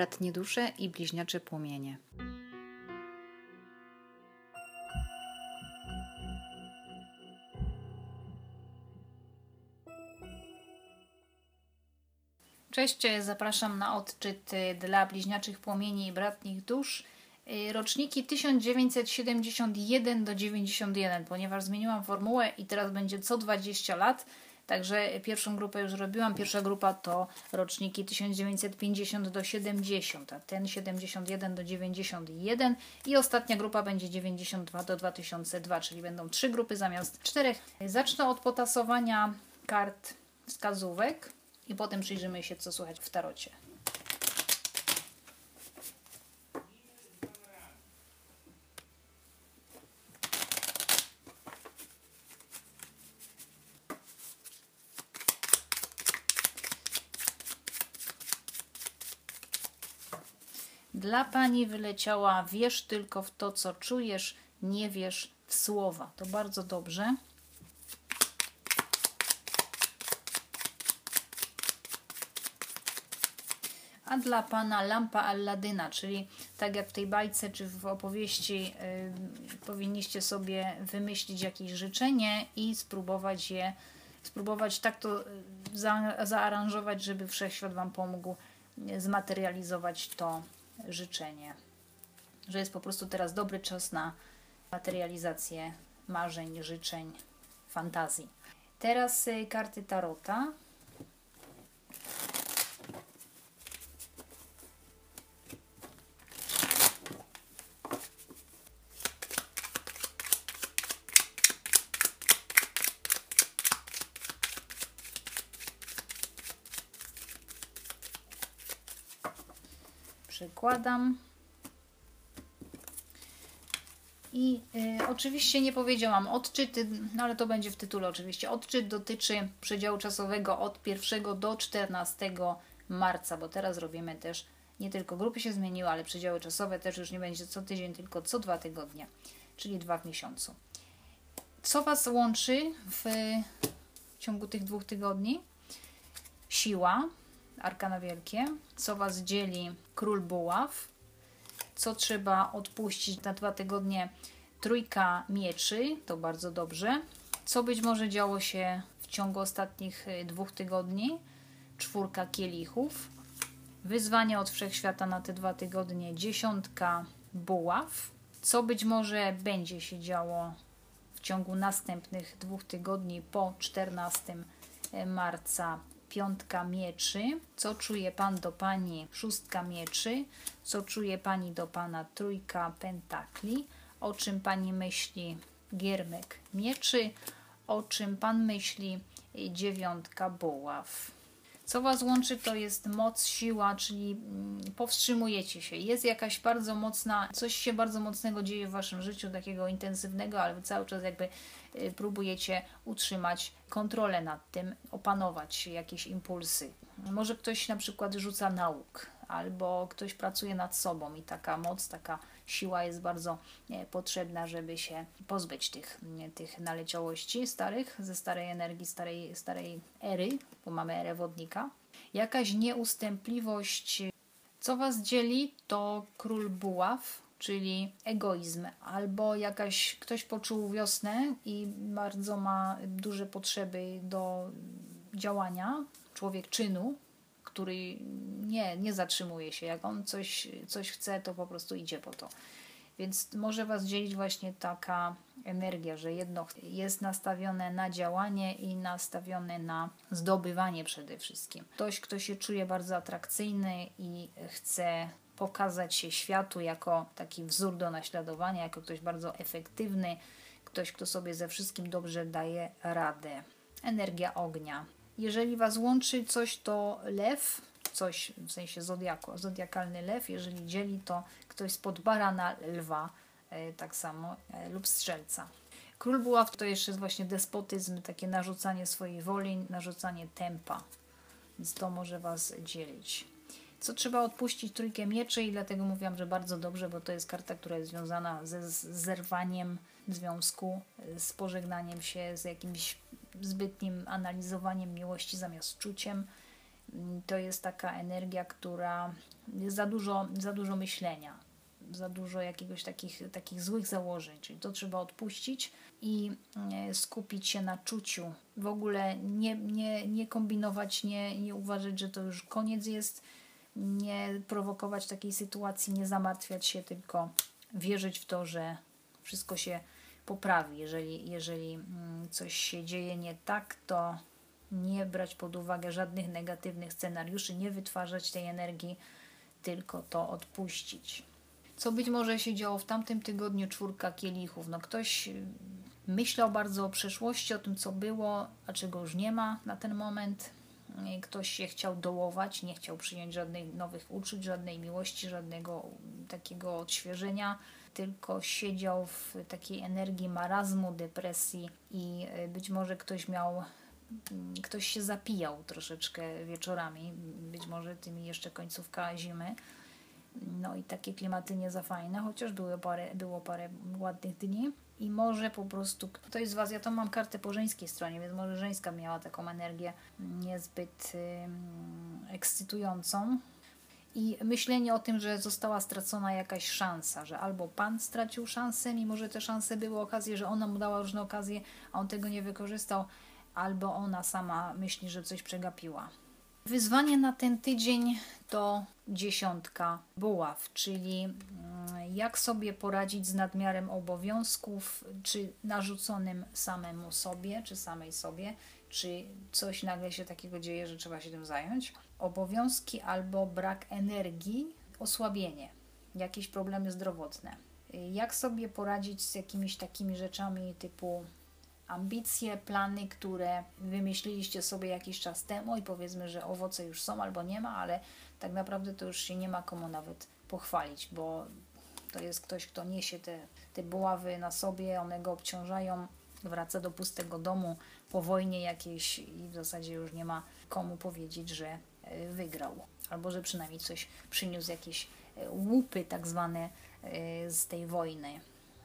bratnie dusze i bliźniacze płomienie. Cześć, zapraszam na odczyt dla bliźniaczych płomieni i bratnich dusz. Roczniki 1971 do 91, ponieważ zmieniłam formułę i teraz będzie co 20 lat. Także pierwszą grupę już robiłam. Pierwsza grupa to roczniki 1950 do 70, a ten 71 do 91 i ostatnia grupa będzie 92 do 2002, czyli będą trzy grupy zamiast czterech. Zacznę od potasowania kart wskazówek i potem przyjrzymy się, co słychać w tarocie. Dla pani wyleciała wierz tylko w to, co czujesz, nie wierz w słowa. To bardzo dobrze. A dla pana lampa Alladyna, czyli tak jak w tej bajce czy w opowieści, yy, powinniście sobie wymyślić jakieś życzenie i spróbować je, spróbować tak to za, zaaranżować, żeby wszechświat wam pomógł zmaterializować to życzenie. Że jest po prostu teraz dobry czas na materializację marzeń, życzeń, fantazji. Teraz y, karty Tarota. Przykładam. I y, oczywiście nie powiedziałam odczyt, no ale to będzie w tytule oczywiście. Odczyt dotyczy przedziału czasowego od 1 do 14 marca, bo teraz robimy też nie tylko grupy się zmieniły, ale przedziały czasowe też już nie będzie co tydzień, tylko co dwa tygodnie, czyli dwa w miesiącu. Co Was łączy w ciągu tych dwóch tygodni? Siła, arkana wielkie, co Was dzieli król buław, co trzeba odpuścić na dwa tygodnie trójka mieczy, to bardzo dobrze, co być może działo się w ciągu ostatnich y, dwóch tygodni, czwórka kielichów, wyzwanie od wszechświata na te dwa tygodnie, dziesiątka buław, co być może będzie się działo w ciągu następnych dwóch tygodni po 14 y, marca piątka mieczy, co czuje pan do pani szóstka mieczy, co czuje pani do pana trójka pentakli, o czym pani myśli giermek mieczy, o czym pan myśli dziewiątka buław. Co Was łączy, to jest moc, siła, czyli mm, powstrzymujecie się. Jest jakaś bardzo mocna, coś się bardzo mocnego dzieje w Waszym życiu, takiego intensywnego, ale Wy cały czas jakby y, próbujecie utrzymać kontrolę nad tym, opanować jakieś impulsy. Może ktoś na przykład rzuca nauk, albo ktoś pracuje nad sobą i taka moc, taka siła jest bardzo potrzebna, żeby się pozbyć tych, tych naleciałości starych, ze starej energii, starej, starej ery, bo mamy erę wodnika. Jakaś nieustępliwość. Co Was dzieli, to król buław, czyli egoizm, albo jakaś ktoś poczuł wiosnę i bardzo ma duże potrzeby do działania, człowiek czynu, który nie, nie zatrzymuje się. Jak on coś, coś chce, to po prostu idzie po to. Więc może Was dzielić właśnie taka energia, że jedno jest nastawione na działanie i nastawione na zdobywanie przede wszystkim. Ktoś, kto się czuje bardzo atrakcyjny i chce pokazać się światu jako taki wzór do naśladowania, jako ktoś bardzo efektywny, ktoś, kto sobie ze wszystkim dobrze daje radę. Energia ognia, jeżeli Was łączy coś, to lew, coś w sensie zodiaku, zodiakalny lew, jeżeli dzieli to ktoś spod barana lwa, e, tak samo, e, lub strzelca. Król buław to jeszcze jest właśnie despotyzm, takie narzucanie swojej woli, narzucanie tempa, więc to może Was dzielić. Co trzeba odpuścić trójkę mieczy i dlatego mówiłam, że bardzo dobrze, bo to jest karta, która jest związana ze zerwaniem związku, e, z pożegnaniem się, z jakimś zbytnim analizowaniem miłości zamiast czuciem. Mm, To jest taka energia, która jest za dużo, za dużo myślenia, za dużo jakiegoś takich, takich złych założeń, czyli to trzeba odpuścić i e, skupić się na czuciu. W ogóle nie, nie, nie kombinować, nie, nie uważać, że to już koniec jest, nie prowokować takiej sytuacji, nie zamartwiać się, tylko wierzyć w to, że wszystko się poprawi. Jeżeli, jeżeli mm, coś się dzieje nie tak, to nie brać pod uwagę żadnych negatywnych scenariuszy, nie wytwarzać tej energii, tylko to odpuścić. Co być może się działo w tamtym tygodniu czwórka kielichów. No ktoś y, myślał bardzo o przeszłości, o tym co było, a czego już nie ma na ten moment. Ktoś się chciał dołować, nie chciał przyjąć żadnych nowych uczuć, żadnej miłości, żadnego mm, takiego odświeżenia, tylko siedział w takiej energii marazmu, depresji i y, być może ktoś miał mm, ktoś się zapijał troszeczkę wieczorami, być może tymi jeszcze końcówka zimy. No i takie klimaty nie za fajne, chociaż było parę, było parę ładnych dni. I może po prostu ktoś z Was, ja to mam kartę po żeńskiej stronie, więc może żeńska miała taką energię niezbyt ym, ekscytującą. I myślenie o tym, że została stracona jakaś szansa, że albo pan stracił szansę, mimo że te szanse były okazje, że ona mu dała różne okazje, a on tego nie wykorzystał, albo ona sama myśli, że coś przegapiła. Wyzwanie na ten tydzień to dziesiątka buław, czyli mm, jak sobie poradzić z nadmiarem obowiązków, czy narzuconym samemu sobie, czy samej sobie, czy coś nagle się takiego dzieje, że trzeba się tym zająć. Obowiązki albo brak energii, osłabienie, jakieś problemy zdrowotne. Jak sobie poradzić z jakimiś takimi rzeczami typu ambicje, plany, które wymyśliliście sobie jakiś czas temu i powiedzmy, że owoce już są albo nie ma, ale tak naprawdę to już się nie ma komu nawet pochwalić, bo to jest ktoś, kto niesie te, te buławy na sobie, one go obciążają, wraca do pustego domu po wojnie jakiejś i w zasadzie już nie ma komu powiedzieć, że e, wygrał, albo że przynajmniej coś przyniósł, jakieś e, łupy tak zwane e, z tej wojny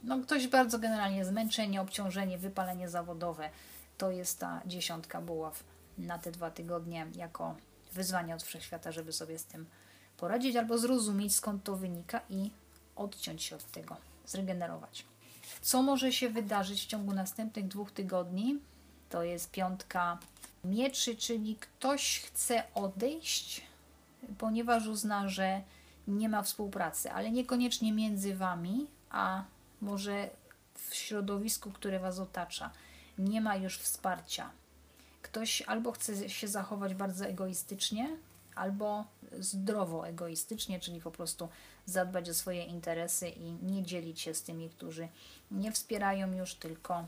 no ktoś bardzo generalnie zmęczenie, obciążenie, wypalenie zawodowe. To jest ta dziesiątka buław na te dwa tygodnie jako wyzwanie od wszechświata, żeby sobie z tym poradzić albo zrozumieć skąd to wynika i odciąć się od tego, zregenerować. Co może się wydarzyć w ciągu następnych dwóch tygodni? To jest piątka mieczy, czyli ktoś chce odejść, ponieważ uzna, że nie ma współpracy, ale niekoniecznie między wami, a może w środowisku, które Was otacza, nie ma już wsparcia. Ktoś albo chce się zachować bardzo egoistycznie, albo zdrowo egoistycznie, czyli po prostu zadbać o swoje interesy i nie dzielić się z tymi, którzy nie wspierają już, tylko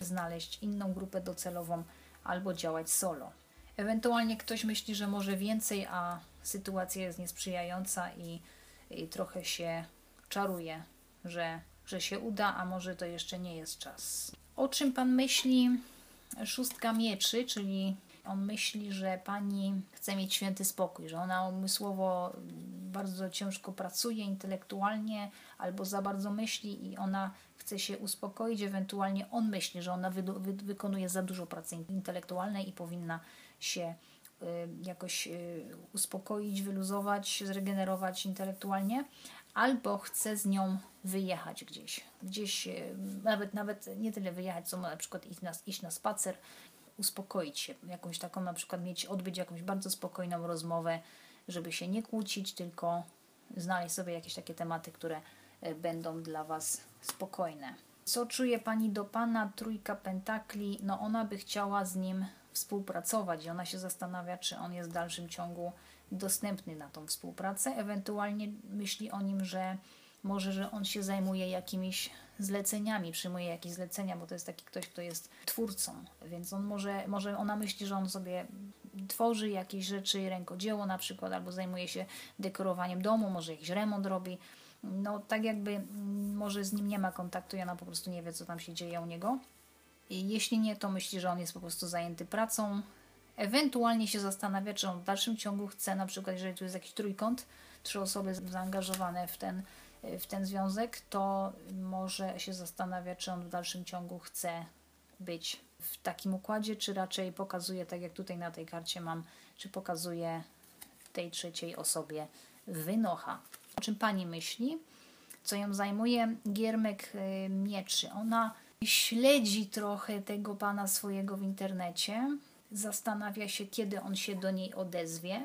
znaleźć inną grupę docelową albo działać solo. Ewentualnie ktoś myśli, że może więcej, a sytuacja jest niesprzyjająca i, i trochę się czaruje, że że się uda, a może to jeszcze nie jest czas. O czym Pan myśli? Szóstka mieczy, czyli on myśli, że Pani chce mieć święty spokój, że ona umysłowo bardzo ciężko pracuje intelektualnie albo za bardzo myśli i ona chce się uspokoić, ewentualnie on myśli, że ona wy wy wykonuje za dużo pracy intelektualnej i powinna się y, jakoś y, uspokoić, wyluzować, zregenerować intelektualnie, albo chce z nią wyjechać gdzieś. Gdzieś, e, nawet, nawet nie tyle wyjechać, co na przykład iść na, iść na spacer, uspokoić się, jakąś taką na przykład mieć, odbyć jakąś bardzo spokojną rozmowę, żeby się nie kłócić, tylko znaleźć sobie jakieś takie tematy, które e, będą dla Was spokojne. Co czuje Pani do Pana? Trójka Pentakli, no ona by chciała z nim współpracować i ona się zastanawia, czy on jest w dalszym ciągu dostępny na tą współpracę. Ewentualnie myśli o nim, że może, że on się zajmuje jakimiś zleceniami, przyjmuje jakieś zlecenia, bo to jest taki ktoś, kto jest twórcą, więc on może, może ona myśli, że on sobie tworzy jakieś rzeczy, rękodzieło na przykład, albo zajmuje się dekorowaniem domu, może jakiś remont robi. No tak jakby mm, może z nim nie ma kontaktu i ona po prostu nie wie, co tam się dzieje u niego. I jeśli nie, to myśli, że on jest po prostu zajęty pracą, Ewentualnie się zastanawia, czy on w dalszym ciągu chce, na przykład jeżeli tu jest jakiś trójkąt, trzy osoby zaangażowane w ten, w ten związek, to może się zastanawia, czy on w dalszym ciągu chce być w takim układzie, czy raczej pokazuje, tak jak tutaj na tej karcie mam, czy pokazuje tej trzeciej osobie wynocha. O czym pani myśli? Co ją zajmuje? Giermek y, mieczy. Ona śledzi trochę tego pana swojego w internecie, zastanawia się, kiedy on się do niej odezwie.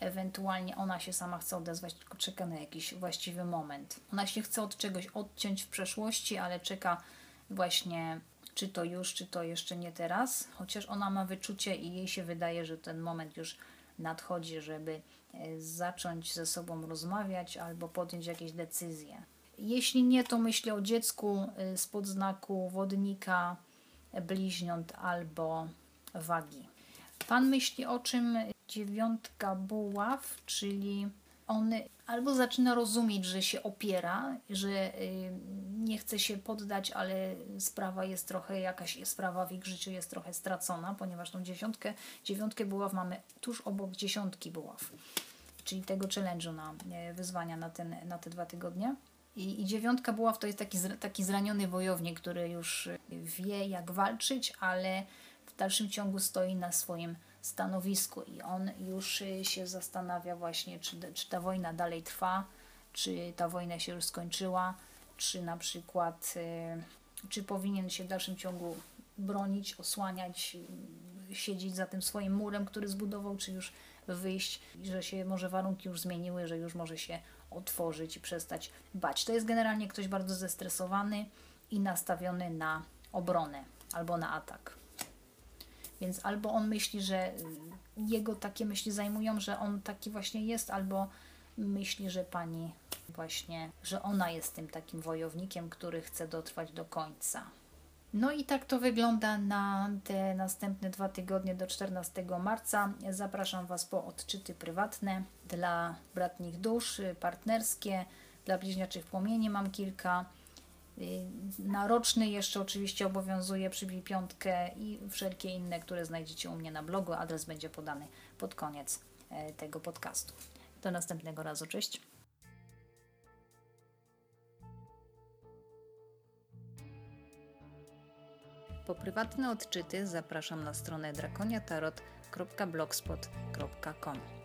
Ewentualnie ona się sama chce odezwać, tylko czeka na jakiś właściwy moment. Ona się chce od czegoś odciąć w przeszłości, ale czeka właśnie, czy to już, czy to jeszcze nie teraz. Chociaż ona ma wyczucie i jej się wydaje, że ten moment już nadchodzi, żeby e, zacząć ze sobą rozmawiać albo podjąć jakieś decyzje. Jeśli nie, to myślę o dziecku y, z podznaku wodnika, bliźniąt albo wagi. Pan myśli o czym dziewiątka buław, czyli on albo zaczyna rozumieć, że się opiera, że y, nie chce się poddać, ale sprawa jest trochę, jakaś sprawa w ich życiu jest trochę stracona, ponieważ tą dziesiątkę, dziewiątkę buław mamy tuż obok dziesiątki buław, czyli tego challenge'u na e, wyzwania na, ten, na te dwa tygodnie. I, I dziewiątka buław to jest taki, taki zraniony wojownik, który już wie, jak walczyć, ale w dalszym ciągu stoi na swoim stanowisku i on już się zastanawia właśnie, czy, czy ta wojna dalej trwa, czy ta wojna się już skończyła, czy na przykład, y, czy powinien się w dalszym ciągu bronić, osłaniać, siedzieć za tym swoim murem, który zbudował, czy już wyjść, że się może warunki już zmieniły, że już może się otworzyć i przestać bać. To jest generalnie ktoś bardzo zestresowany i nastawiony na obronę albo na atak. Więc albo on myśli, że jego takie myśli zajmują, że on taki właśnie jest, albo myśli, że pani właśnie, że ona jest tym takim wojownikiem, który chce dotrwać do końca. No i tak to wygląda na te następne dwa tygodnie do 14 marca. Zapraszam Was po odczyty prywatne dla bratnich dusz, partnerskie, dla bliźniaczych płomieni mam kilka. Y, na roczny jeszcze oczywiście obowiązuje przybij piątkę i wszelkie inne, które znajdziecie u mnie na blogu. Adres będzie podany pod koniec e, tego podcastu. Do następnego razu. Cześć. Po prywatne odczyty zapraszam na stronę drakoniatarot.blogspot.com.